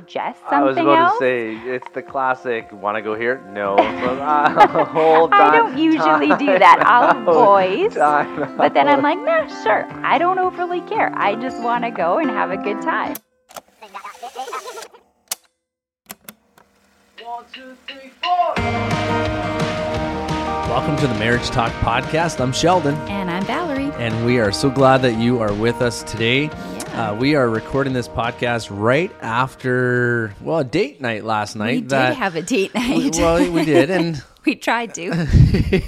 suggest I was something about else. to say it's the classic. Want to go here? No. Uh, hold I don't usually do that. I'll Time out. voice, But then I'm like, nah, sure. I don't overly care. I just want to go and have a good time. Welcome to the Marriage Talk Podcast. I'm Sheldon, And I'm Valerie. and we are so glad that you are with us today. Uh, we are recording this podcast right after, well, a date night last night. We that, did have a date night. Well, we did, and we tried to.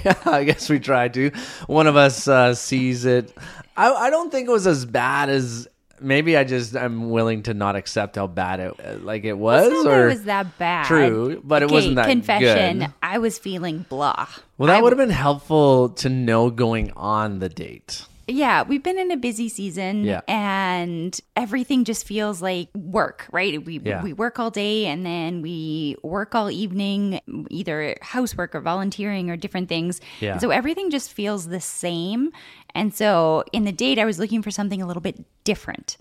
yeah, I guess we tried to. One of us uh, sees it. I, I don't think it was as bad as. Maybe I just I'm willing to not accept how bad it like it was, It's not that or it was that bad. True, but it wasn't that confession. good. I was feeling blah. well, that would have been helpful to know going on the date. Yeah, we've been in a busy season Yeah. and everything just feels like work, right? We Yeah. we work all day and then we work all evening, either housework or volunteering or different things. Yeah. And so everything just feels the same. And so in the date I was looking for something a little bit different.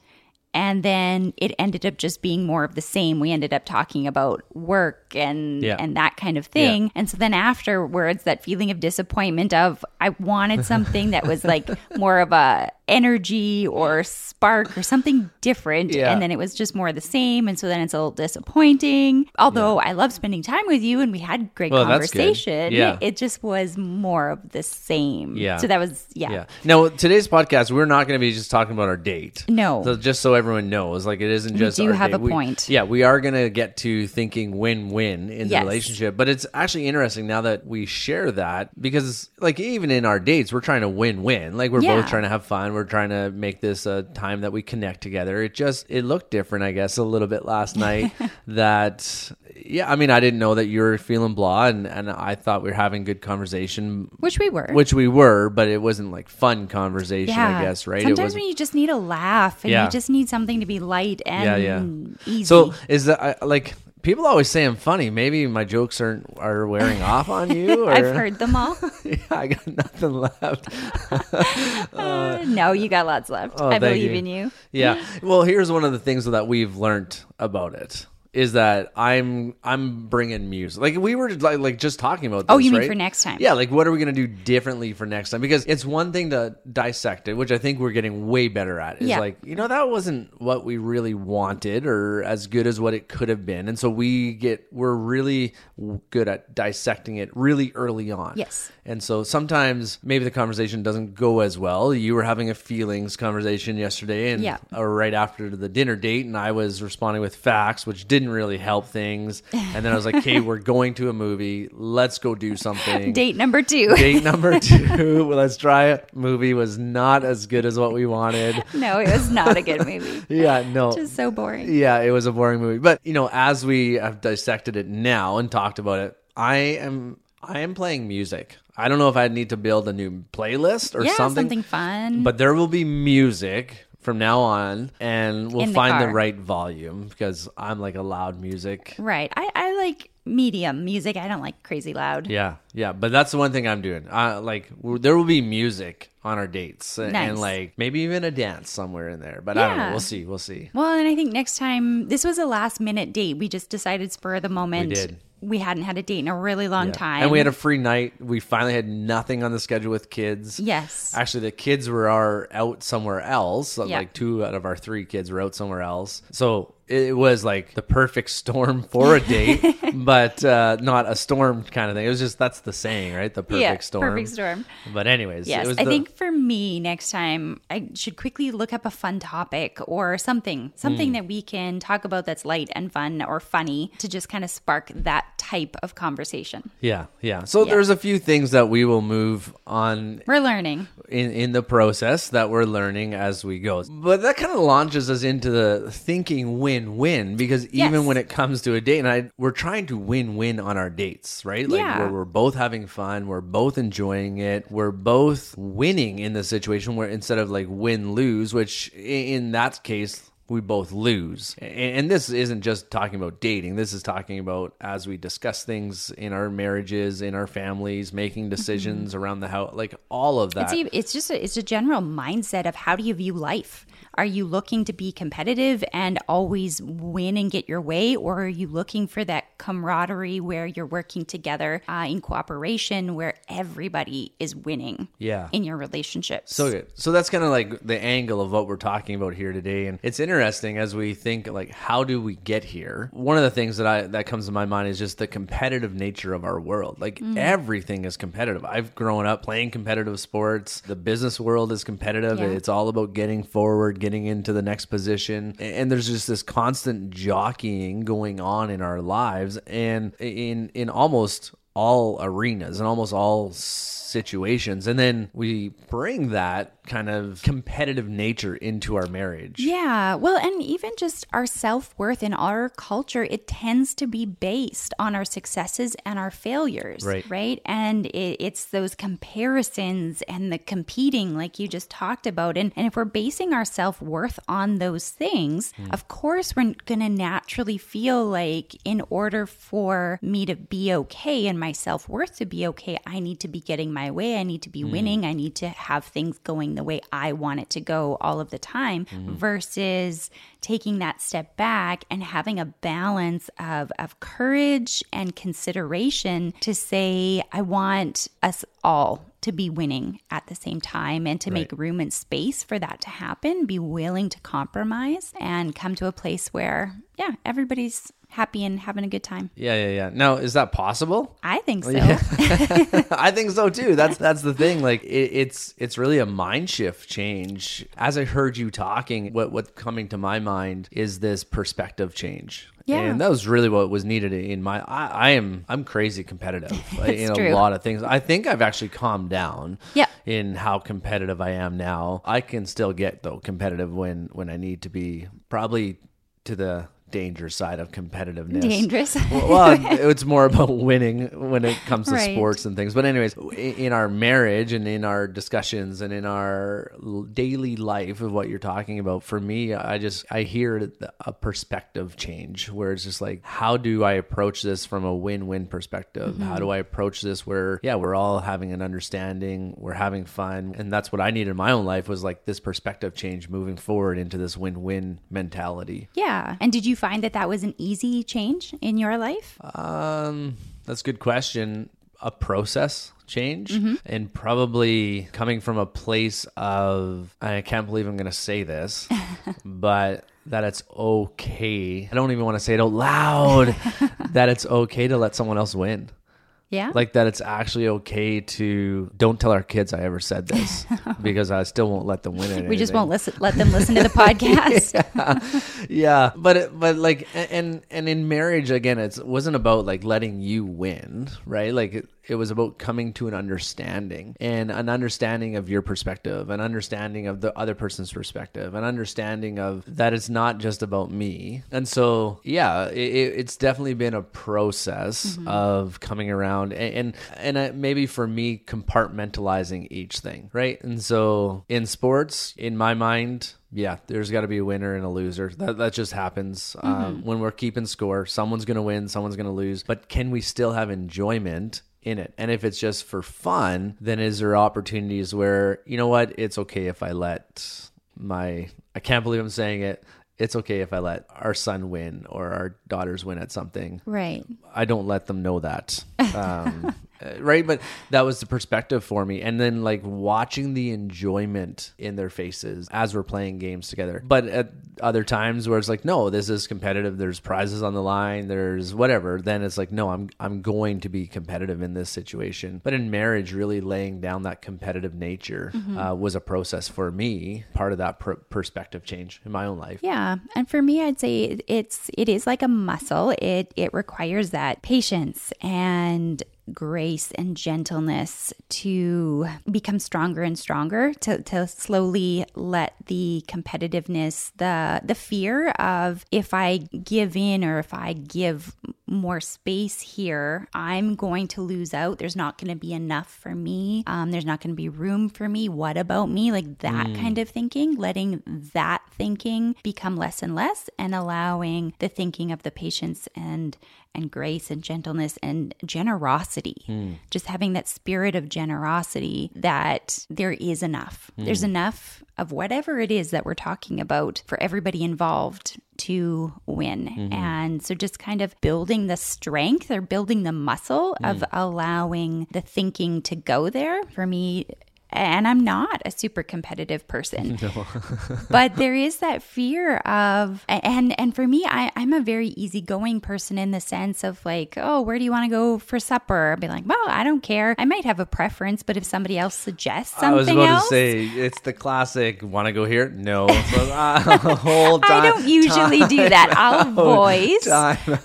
And then it ended up just being more of the same. We ended up talking about work and Yeah. and that kind of thing. And so then afterwards, that feeling of disappointment of I wanted something that was like more of a energy or spark or something different. Yeah. And then it was just more of the same. And so then it's a little disappointing. Although I love spending time with you and we had great Well, conversation. Yeah. It just was more of the same. Yeah. So that was yeah. Yeah. Now, today's podcast, we're not going to be just talking about our date. No. So just so everyone knows, like it isn't just. do our have date. a We- point. Yeah, we are going to get to thinking win-win in the Yes. relationship, but it's actually interesting now that we share that because, like, even in our dates, we're trying to win-win. Like we're Yeah. both trying to have fun. We're trying to make this a time that we connect together. It just it looked different, I guess, a little bit last night. that yeah, I mean, I didn't know that you were feeling blah, and and I thought we were having good conversation. Which we were. Which we were, but it wasn't like fun conversation, I guess, right? It Sometimes when you just need a laugh and Yeah. you just need something to be light and Yeah, yeah. easy. So is that like people always say I'm funny? Maybe my jokes aren't are wearing off on you. Or? I've heard them all. yeah, I got nothing left. Uh, no, you got lots left. Oh, I believe you. in you. yeah. Well, here's one of the things that we've learned about it is that I'm I'm bringing music. Like we were like, like just talking about. Oh, this, Oh, you mean right? for next time? Yeah. Like what are we gonna do differently for next time? Because it's one thing to dissect it, which I think we're getting way better at. Is Yeah. like you know that wasn't what we really wanted or as good as what it could have been, and so we get we're really good at dissecting it really early on. Yes. And so sometimes maybe the conversation doesn't go as well. You were having a feelings conversation yesterday and Yeah. right after the dinner date and I was responding with facts which didn't really help things. And then I was like, "Okay, we're going to a movie. Let's go do something." Date number two. Date number 2. well, let's try it. Movie was not as good as what we wanted. no, it was not a good movie. Yeah, no. Just so boring. Yeah, it was a boring movie. But you know, as we have dissected it now and talked about it, I am I am playing music. I don't know if I need to build a new playlist or yeah, something, something fun. but there will be music from now on, and we'll In the find the car. right volume because I'm like a loud music. right. I, I like medium music. I don't like crazy loud. Yeah, yeah, but that's the one thing I'm doing. Uh, like, w- there will be music on our dates, and, and like maybe even a dance somewhere in there. But I don't know. Yeah. We'll see. We'll see. Well, and I think next time, this was a last minute date. We just decided spur of the moment. We did. We hadn't had a date in a really long Yeah. time. And we had a free night. We finally had nothing on the schedule with kids. Yes. Actually, the kids were are out somewhere else. So, Yeah. Like two out of our three kids were out somewhere else. So it was like the perfect storm for a date, but uh, not a storm kind of thing. It was just that's the saying, right? The perfect yeah, storm. Perfect storm. But anyways, Yes, it was I the, think for me next time I should quickly look up a fun topic or something, something that we can talk about that's light and fun or funny to just kind of spark that type of conversation. yeah, yeah. So Yeah. there's a few things that we will move on We're learning. in in the process that we're learning as we go. But that kind of launches us into the thinking win-win because even Yes. when it comes to a date, and I we're trying to win-win on our dates, right? Like Yeah. where we're both having fun, we're both enjoying it, we're both winning in the situation where instead of like win-lose, which in that case we both lose. And this isn't just talking about dating. This is talking about as we discuss things in our marriages, in our families, making mm-hmm. decisions around the house, like all of that. It's, e- it's just a, it's a general mindset of how do you view life? Are you looking to be competitive and always win and get your way? Or are you looking for that camaraderie where you're working together uh, in cooperation, where everybody is winning Yeah. in your relationships? So good. So that's kind of like the angle of what we're talking about here today, and it's interesting as we think like how do we get here. One of the things that I that comes to my mind is just the competitive nature of our world. Like Mm. everything is competitive. I've grown up playing competitive sports. The business world is competitive. Yeah. It's all about getting forward, getting into the next position, and there's just this constant jockeying going on in our lives, and in in almost all arenas and almost all situations and then we bring that kind of competitive nature into our marriage Yeah. Well, and even just our self worth in our culture, it tends to be based on our successes and our failures. Right. Right. And it, it's those comparisons and the competing, like you just talked about. And, and if we're basing our self worth on those things, hmm. of course, we're going to naturally feel like in order for me to be okay in my self worth to be okay, I need to be getting my way. I need to be mm. winning. I need to have things going the way I want it to go all of the time mm-hmm. versus taking that step back and having a balance of, of courage and consideration to say, I want us all to be winning at the same time and to make room and space for that to happen, be willing to compromise and come to a place where, yeah, everybody's happy and having a good time. yeah yeah yeah now is that possible I think so. Yeah. I think so too. That's that's the thing. Like it, it's it's really a mind shift change. As I heard you talking, what what's coming to my mind is this perspective change. Yeah. And that was really what was needed in my. I, I am I'm crazy competitive in a lot of things. I think I've actually calmed down. Yeah. In how competitive I am now, I can still get though competitive when when I need to be. Probably to the danger side of competitiveness. Dangerous. well, it's more about winning when it comes to Right. sports and things. But anyways, in our marriage and in our discussions and in our daily life of what you're talking about, for me, I just I hear a perspective change where it's just like, how do I approach this from a win-win perspective? Mm-hmm. How do I approach this where yeah, we're all having an understanding, we're having fun, and that's what I needed in my own life was like this perspective change moving forward into this win-win mentality. yeah. And did you find that that was an easy change in your life? Um, that's a good question. A process change, Mm-hmm. and probably coming from a place of I can't believe I'm going to say this, but that it's okay. I don't even want to say it out loud. that it's okay to let someone else win. Yeah. Like that it's actually okay to don't tell our kids I ever said this oh. because I still won't let them win it. we just won't listen, let them listen to the podcast. yeah but it, but like and and in marriage again it's, it wasn't about like letting you win right like it, it was about coming to an understanding and an understanding of your perspective an understanding of the other person's perspective an understanding of that it's not just about me and so yeah it, it- it's definitely been a process of coming around and and, and uh, maybe for me compartmentalizing each thing right and so in sports in my mind yeah, there's got to be a winner and a loser. That that just happens um, when we're keeping score. Someone's going to win, someone's going to lose. But can we still have enjoyment in it? And if it's just for fun, then is there opportunities where you know what? It's okay if I let my I can't believe I'm saying it. It's okay if I let our son win or our daughters win at something. right. I don't let them know that. Um, right. But that was the perspective for me. And then like watching the enjoyment in their faces as we're playing games together. But at other times where it's like, no, this is competitive. There's prizes on the line. There's whatever. Then it's like, no, I'm, I'm going to be competitive in this situation. But in marriage, really laying down that competitive nature uh, was a process for me, part of that per- perspective change in my own life. Yeah, and for me, I'd say it's it is like a muscle. It it requires that patience and grace and gentleness to become stronger and stronger to, to slowly let the competitiveness the the fear of if i give in or if i give more space here, I'm going to lose out. There's not going to be enough for me. Um, there's not going to be room for me. What about me? Like that kind of thinking, letting that thinking become less and less and allowing the thinking of the patience and and grace and gentleness and generosity. Hmm. Just having that spirit of generosity that there is enough. Hmm. There's enough of whatever it is that we're talking about for everybody involved to win. Mm-hmm. And so just kind of building the strength or building the muscle of hmm. allowing the thinking to go there for me. And I'm not a super competitive person, but there is that fear of, and and for me, I, I'm a very easygoing person in the sense of like, oh, where do you want to go for supper? I'd be like, well, I don't care. I might have a preference, but if somebody else suggests something I was about else, to say it's the classic. Want to go here? No. So, uh, whole I don't usually do that. I'll voice,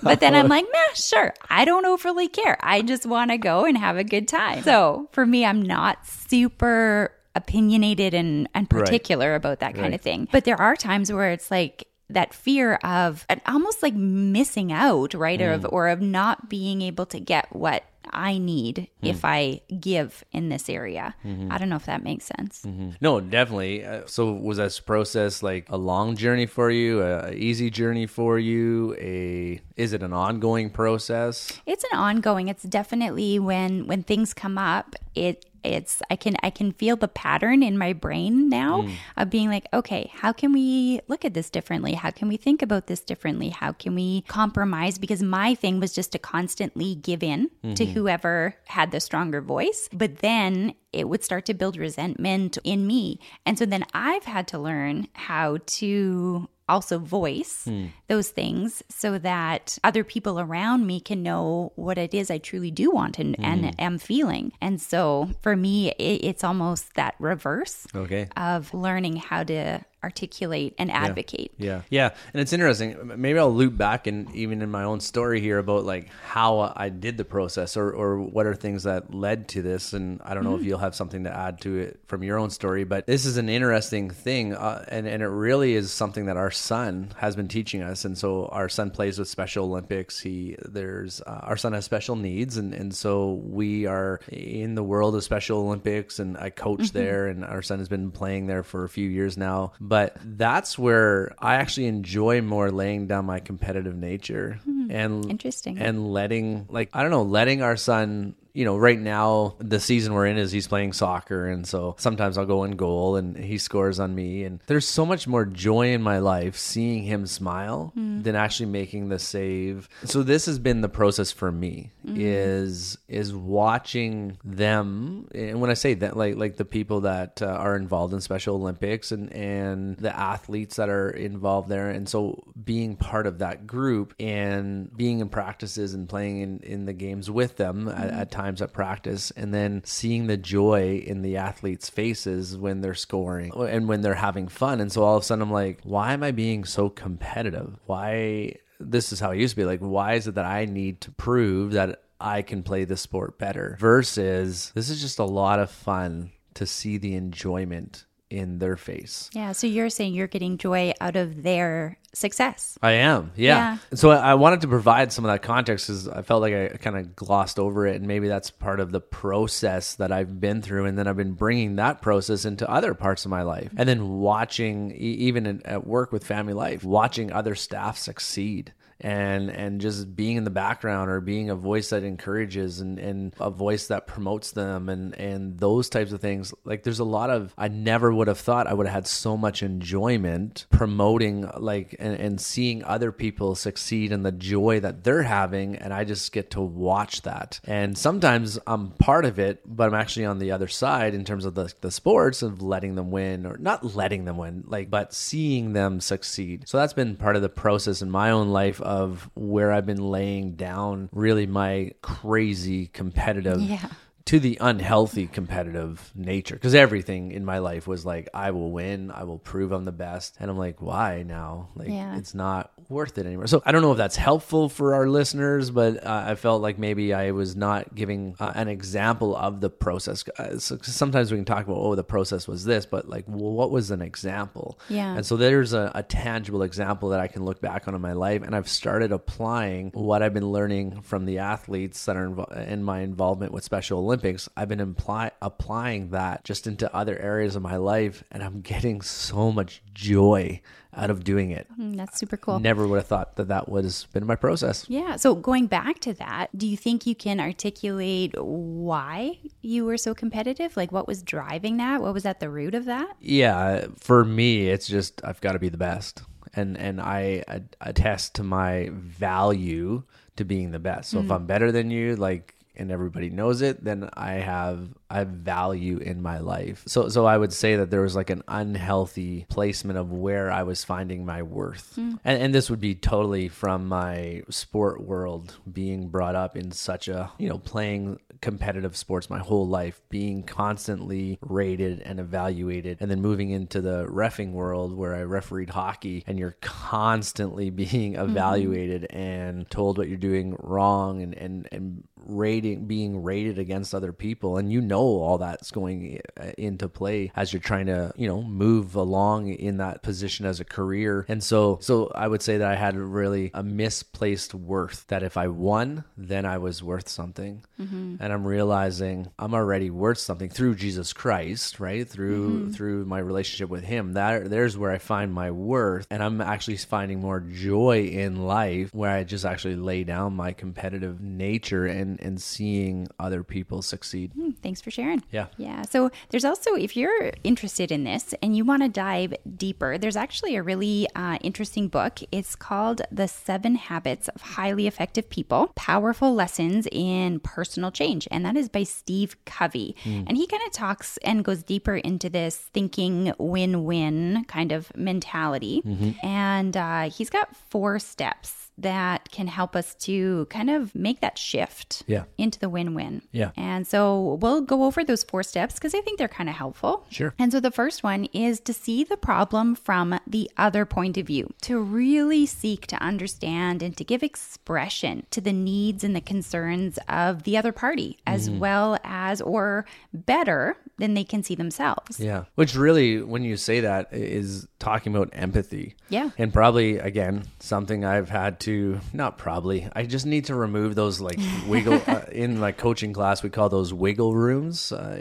but then I'm like, nah, sure. I don't overly care. I just want to go and have a good time. So for me, I'm not super opinionated and, and particular about that kind Right. of thing. But there are times where it's like, that fear of almost like missing out, right? Or Mm. of or of not being able to get what I need Hmm. if I give in this area. Mm-hmm. I don't know if that makes sense. No, definitely. Uh, so was this process like a long journey for you, a easy journey for you? A is it an ongoing process? it's an ongoing it's definitely when when things come up it it's i can i can feel the pattern in my brain now mm. of being like okay how can we look at this differently? How can we think about this differently? How can we compromise? Because my thing was just to constantly give in to mm-hmm. whoever had the stronger voice. But then it would start to build resentment in me. And so then i've had to learn how to also voice hmm. those things so that other people around me can know what it is I truly do want and, and hmm. am feeling. And so for me, it, it's almost that reverse Okay. of learning how to articulate and advocate. Yeah. Yeah. And it's interesting. Maybe I'll loop back and even in my own story here about like how I did the process or, or what are things that led to this. And I don't know if you'll have something to add to it from your own story, but this is an interesting thing. Uh, and, and it really is something that our son has been teaching us. And so our son plays with Special Olympics. He, there's, uh, our son has special needs. And, and so we are in the world of Special Olympics and I coach there and our son has been playing there for a few years now. But that's where I actually enjoy more laying down my competitive nature hmm. and Interesting. and letting like I don't know, letting our son you know, right now the season we're in is he's playing soccer, and so sometimes I'll go in goal and he scores on me. And there's so much more joy in my life seeing him smile mm. than actually making the save. So this has been the process for me mm. is is watching them, and when I say that, like like the people that uh, are involved in Special Olympics and and the athletes that are involved there, and so being part of that group and being in practices and playing in in the games with them at, at times at practice and then seeing the joy in the athletes faces when they're scoring and when they're having fun. And so all of a sudden i'm like why am i being so competitive? Why this is how i used to be like why is it that i need to prove that i can play the sport better? Versus this is just a lot of fun to see the enjoyment in their face Yeah. So you're saying you're getting joy out of their success. I am, yeah. Yeah. So I wanted to provide some of that context because I felt like I kind of glossed over it, and maybe that's part of the process that I've been through, and then I've been bringing that process into other parts of my life, and then watching, even at work with family life, watching other staff succeed. And and just being in the background or being a voice that encourages and, and a voice that promotes them and, and those types of things. Like there's a lot of I never would have thought I would have had so much enjoyment promoting like and, and seeing other people succeed and the joy that they're having and I just get to watch that. And sometimes I'm part of it, but I'm actually on the other side in terms of the, the sports of letting them win or not letting them win, like but seeing them succeed. So that's been part of the process in my own life of where I've been laying down really my crazy competitive Yeah. to the unhealthy competitive nature because everything in my life was like i will win i will prove i'm the best and i'm like why now like Yeah. it's not worth it anymore. So i don't know if that's helpful for our listeners but uh, i felt like maybe i was not giving uh, an example of the process. Uh, so sometimes we can talk about oh the process was this but like well, what was an example? Yeah. and so there's a, a tangible example that i can look back on in my life and i've started applying what i've been learning from the athletes that are invo- in my involvement with special olympics. I've been imply- applying that just into other areas of my life and i'm getting so much joy out of doing it Mm, That's super cool. never would have thought that that was been my process Yeah. So going back to that, do you think you can articulate why you were so competitive? Like what was driving that? What was at the root of that? yeah for me it's just i've got to be the best and and i attest to my value to being the best so if i'm better than you like and everybody knows it then i have i value in my life. So so i would say that there was like an unhealthy placement of where i was finding my worth. Hmm. And, and this would be totally from my sport world being brought up in such a you know playing competitive sports my whole life, being constantly rated and evaluated, and then moving into the refing world where I refereed hockey and you're constantly being mm-hmm. evaluated and told what you're doing wrong and, and, and rating being rated against other people. And you know all that's going uh, into play as you're trying to you know move along in that position as a career. And so so i would say that i had really a misplaced worth that if i won then i was worth something. Mm-hmm. And i'm realizing i'm already worth something through jesus christ right? Through mm-hmm. through my relationship with him. That there's where i find my worth. And i'm actually finding more joy in life where i just actually lay down my competitive nature and and seeing other people succeed. Hmm, thanks for sharing. Yeah. Yeah. So there's also, if you're interested in this and you want to dive deeper, there's actually a really uh, interesting book. It's called The Seven Habits of Highly Effective People Powerful Lessons in Personal Change. And that is by Steve Covey. And he kind of talks and goes deeper into this thinking win win kind of mentality. And uh, he's got four steps that can help us to kind of make that shift Yeah. into the win win. Yeah. And so we'll go over those four steps because I think they're kind of helpful. Sure. And so the first one is to see the problem from the other point of view, to really seek to understand and to give expression to the needs and the concerns of the other party, as Mm-hmm. well as or better than they can see themselves. Yeah. Which really, when you say that, is talking about empathy. Yeah. And probably, again, something I've had to, not probably, I just need to remove those like wiggle, uh, in my coaching class, we call those wiggle rooms, uh,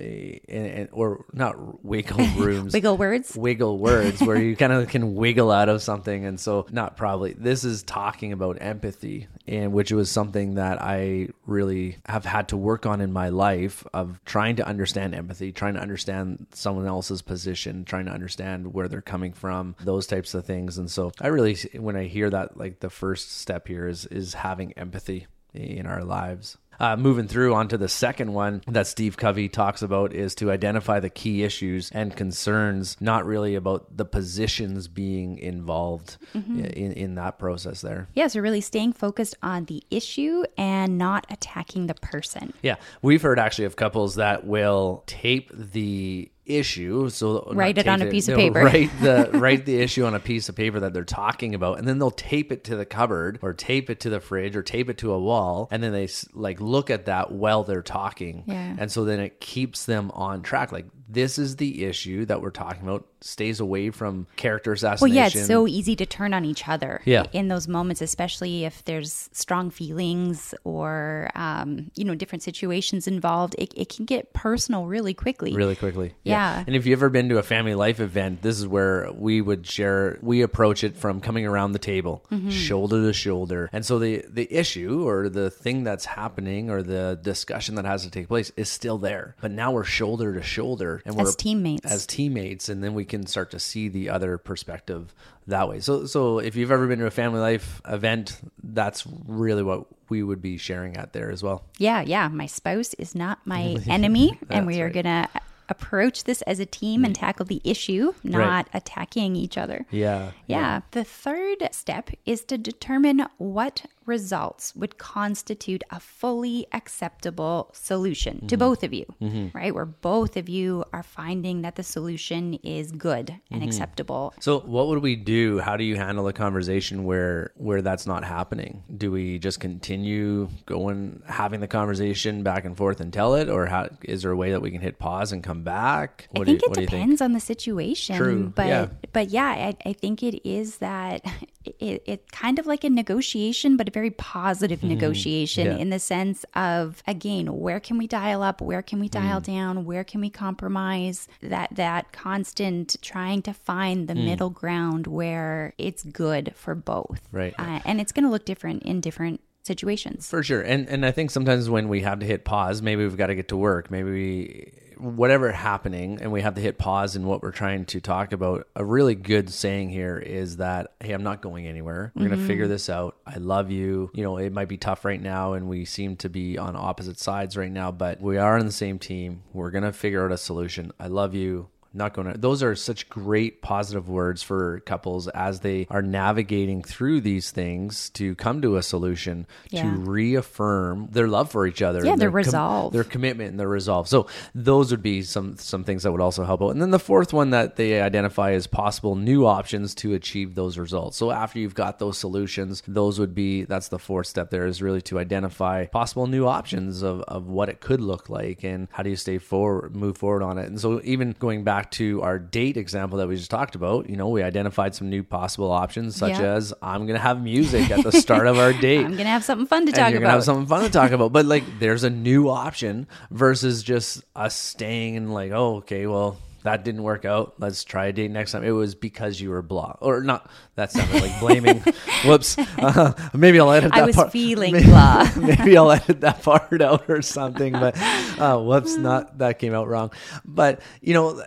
and, and, or not wiggle rooms. Wiggle words. wiggle words where you kind of can wiggle out of something and so not probably this is talking about empathy and which was something that i really have had to work on in my life of trying to understand empathy trying to understand someone else's position trying to understand where they're coming from those types of things and so i really when i hear that like the first step here is is having empathy in our lives uh, moving through onto the second one that Steve Covey talks about is to identify the key issues and concerns, not really about the positions being involved in, in that process there. Yeah, so really staying focused on the issue and not attacking the person. Yeah, we've heard actually of couples that will tape the issue so Write it on a piece of paper. write the write the issue on a piece of paper that they're talking about and then they'll tape it to the cupboard or tape it to the fridge or tape it to a wall and then they like look at that while they're talking Yeah. and so then it keeps them on track like this is the issue that we're talking about stays away from character assassination. Well, yeah, it's so easy to turn on each other Yeah. in those moments, especially if there's strong feelings or, um, you know, different situations involved. It, it can get personal really quickly. really quickly. Yeah. And if you've ever been to a family life event, this is where we would share we approach it from coming around the table, Mm-hmm. shoulder to shoulder. And so the the issue or the thing that's happening or the discussion that has to take place is still there. But now we're shoulder to shoulder and we're As teammates. As teammates and then we can start to see the other perspective that way. So so if you've ever been to a family life event, that's really what we would be sharing at there as well. yeah, yeah. My spouse is not my enemy, and we are right. going to approach this as a team and tackle the issue, not attacking each other. Yeah. Yeah. The third step is to determine what results would constitute a fully acceptable solution to mm-hmm. both of you, mm-hmm. right? Where both of you are finding that the solution is good and mm-hmm. acceptable. So what would we do? How do you handle a conversation where where that's not happening? Do we just continue going having the conversation back and forth and tell it, or how is there a way that we can hit pause and come back? I think do you, it what do think? depends on the situation. True, But yeah. but yeah, I, I think it is that it, it's kind of like a negotiation, but very positive negotiation Mm-hmm. Yeah. in the sense of again, where can we dial up? Where can we dial Mm. down? Where can we compromise? That that constant trying to find Mm. the middle ground where it's good for both. Right. Uh, and it's going to look different in different situations. For sure. And and I think sometimes when we have to hit pause, maybe we've got to get to work. Maybe we whatever happening and we have to hit pause in what we're trying to talk about. A really good saying here is that hey, I'm not going anywhere. We're going to figure mm-hmm. this out. I love you. You know, it might be tough right now and we seem to be on opposite sides right now, but we are on the same team. We're going to figure out a solution. I love you not going to those are such great positive words for couples as they are navigating through these things to come to a solution Yeah. to reaffirm their love for each other Yeah, and their com- resolve. their commitment and their resolve so those would be some some things that would also help out and then the fourth one that they identify as possible new options to achieve those results so after you've got those solutions those would be that's the fourth step there is really to identify possible new options of, of what it could look like and how do you stay forward move forward on it and so even going back to our date example that we just talked about you know we identified some new possible options such Yeah. as i'm going to have music at the start of our date I'm going to have something fun to talk you're about. gonna have something fun to talk about. But like, there's a new option versus just us staying and like, oh, okay, well, that didn't work out. Let's try a date next time. It was because you were blah or not. That sounded like blaming. Whoops. Uh, maybe I'll edit that. part. I was part. feeling maybe, blah. maybe I'll edit that part out or something. But uh, whoops, not that came out wrong. But you know,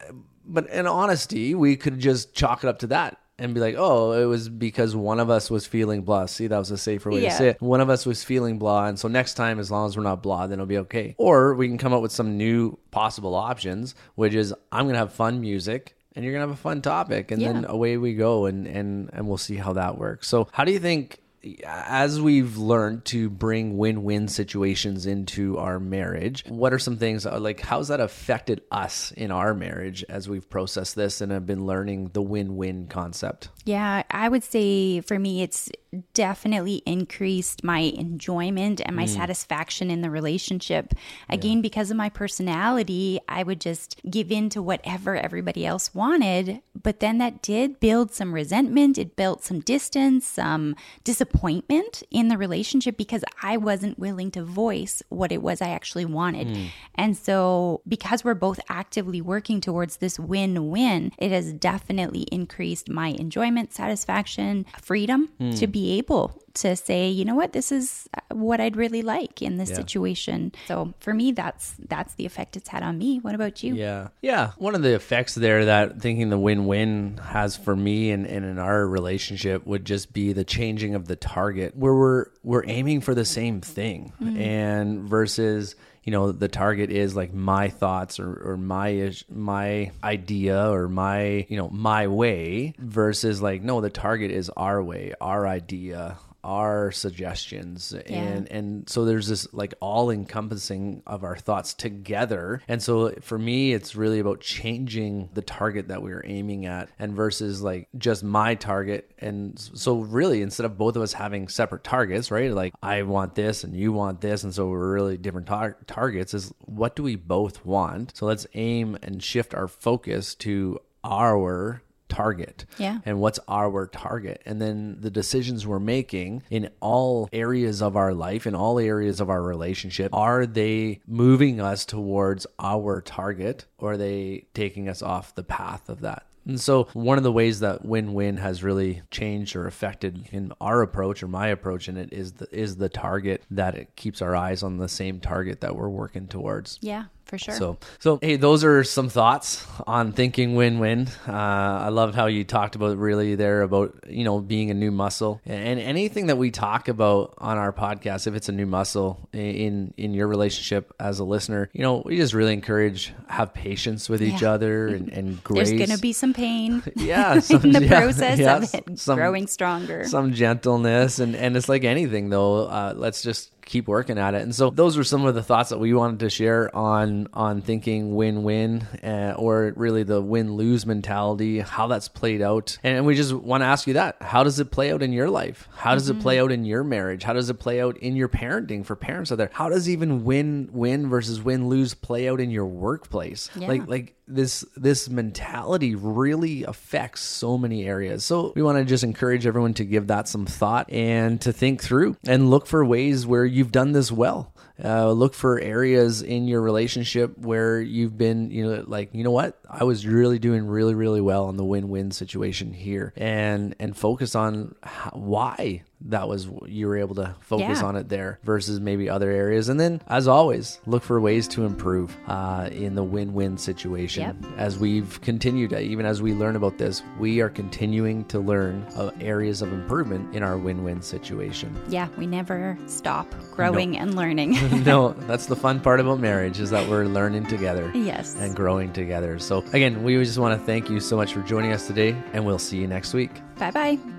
but in honesty, we could just chalk it up to that. And be like, oh, it was because one of us was feeling blah. See, that was a safer way Yeah. to say it. One of us was feeling blah, and so next time, as long as we're not blah, then it'll be okay. Or we can come up with some new possible options, which is I'm gonna have fun music, and you're gonna have a fun topic, and then away we go, and and and we'll see how that works. So, how do you think? As we've learned to bring win-win situations into our marriage, what are some things uh, like how's that affected us in our marriage as we've processed this and have been learning the win-win concept? Yeah, I would say for me, it's definitely increased my enjoyment and my Mm. satisfaction in the relationship. Again, because of my personality, I would just give in to whatever everybody else wanted. But then that did build some resentment. It built some distance, some disappointment in the relationship because I wasn't willing to voice what it was I actually wanted. Mm. And so, because we're both actively working towards this win win, it has definitely increased my enjoyment, satisfaction, freedom Hmm. to be able to say, you know what, this is uh, what I'd really like in this situation. So for me, that's that's the effect it's had on me. What about you? Yeah. Yeah. One of the effects there that thinking the win win has for me and, and in our relationship would just be the changing of the target where we're we're aiming for the same thing. And versus you know the target is like my thoughts or, or my my idea or my you know my way versus like no the target is our way our idea our suggestions. And and so there's this like all encompassing of our thoughts together. And so for me it's really about changing the target that we are aiming at and versus like just my target. And so really instead of both of us having separate targets right? Like i want this and you want this and so we're really different tar- targets is what do we both want? So let's aim and shift our focus to our target Yeah. and what's our target. And then the decisions we're making in all areas of our life in all areas of our relationship are they moving us towards our target or are they taking us off the path of that? And so one of the ways that win-win has really changed or affected in our approach or my approach in it is the is the target that it keeps our eyes on the same target that we're working towards. Yeah, for sure. So, so hey, those are some thoughts on thinking win-win. Uh, I loved how you talked about really there about you know being a new muscle and anything that we talk about on our podcast. If it's a new muscle in in your relationship as a listener, you know, we just really encourage have patience with each Yeah. other and, and grace. There's going to be some pain yeah, some, in the yeah, process yeah, of it some- growing stronger. some gentleness and and it's like anything though uh, let's just keep working at it. And so those were some of the thoughts that we wanted to share on on thinking win-win uh, or really the win-lose mentality how that's played out. And we just want to ask you that. How does it play out in your life? How does it play out in your marriage? How does it play out in your parenting for parents out there? How does even win-win versus win-lose play out in your workplace? Yeah. like like this this mentality really affects so many areas. So we want to just encourage everyone to give that some thought and to think through and look for ways where you've done this well. Uh, look for areas in your relationship where you've been, you know, like you know what, I was really doing really, really well in the win-win situation here, and and focus on how, why that was you were able to focus Yeah. on it there versus maybe other areas. And then, as always, look for ways to improve uh, in the win-win situation. Yep. As we've continued, uh, even as we learn about this, we are continuing to learn uh, areas of improvement in our win-win situation. yeah, we never stop growing and learning. no, that's the fun part about marriage is that we're learning together. yes. And growing together. So, again, we just want to thank you so much for joining us today, and we'll see you next week. Bye bye.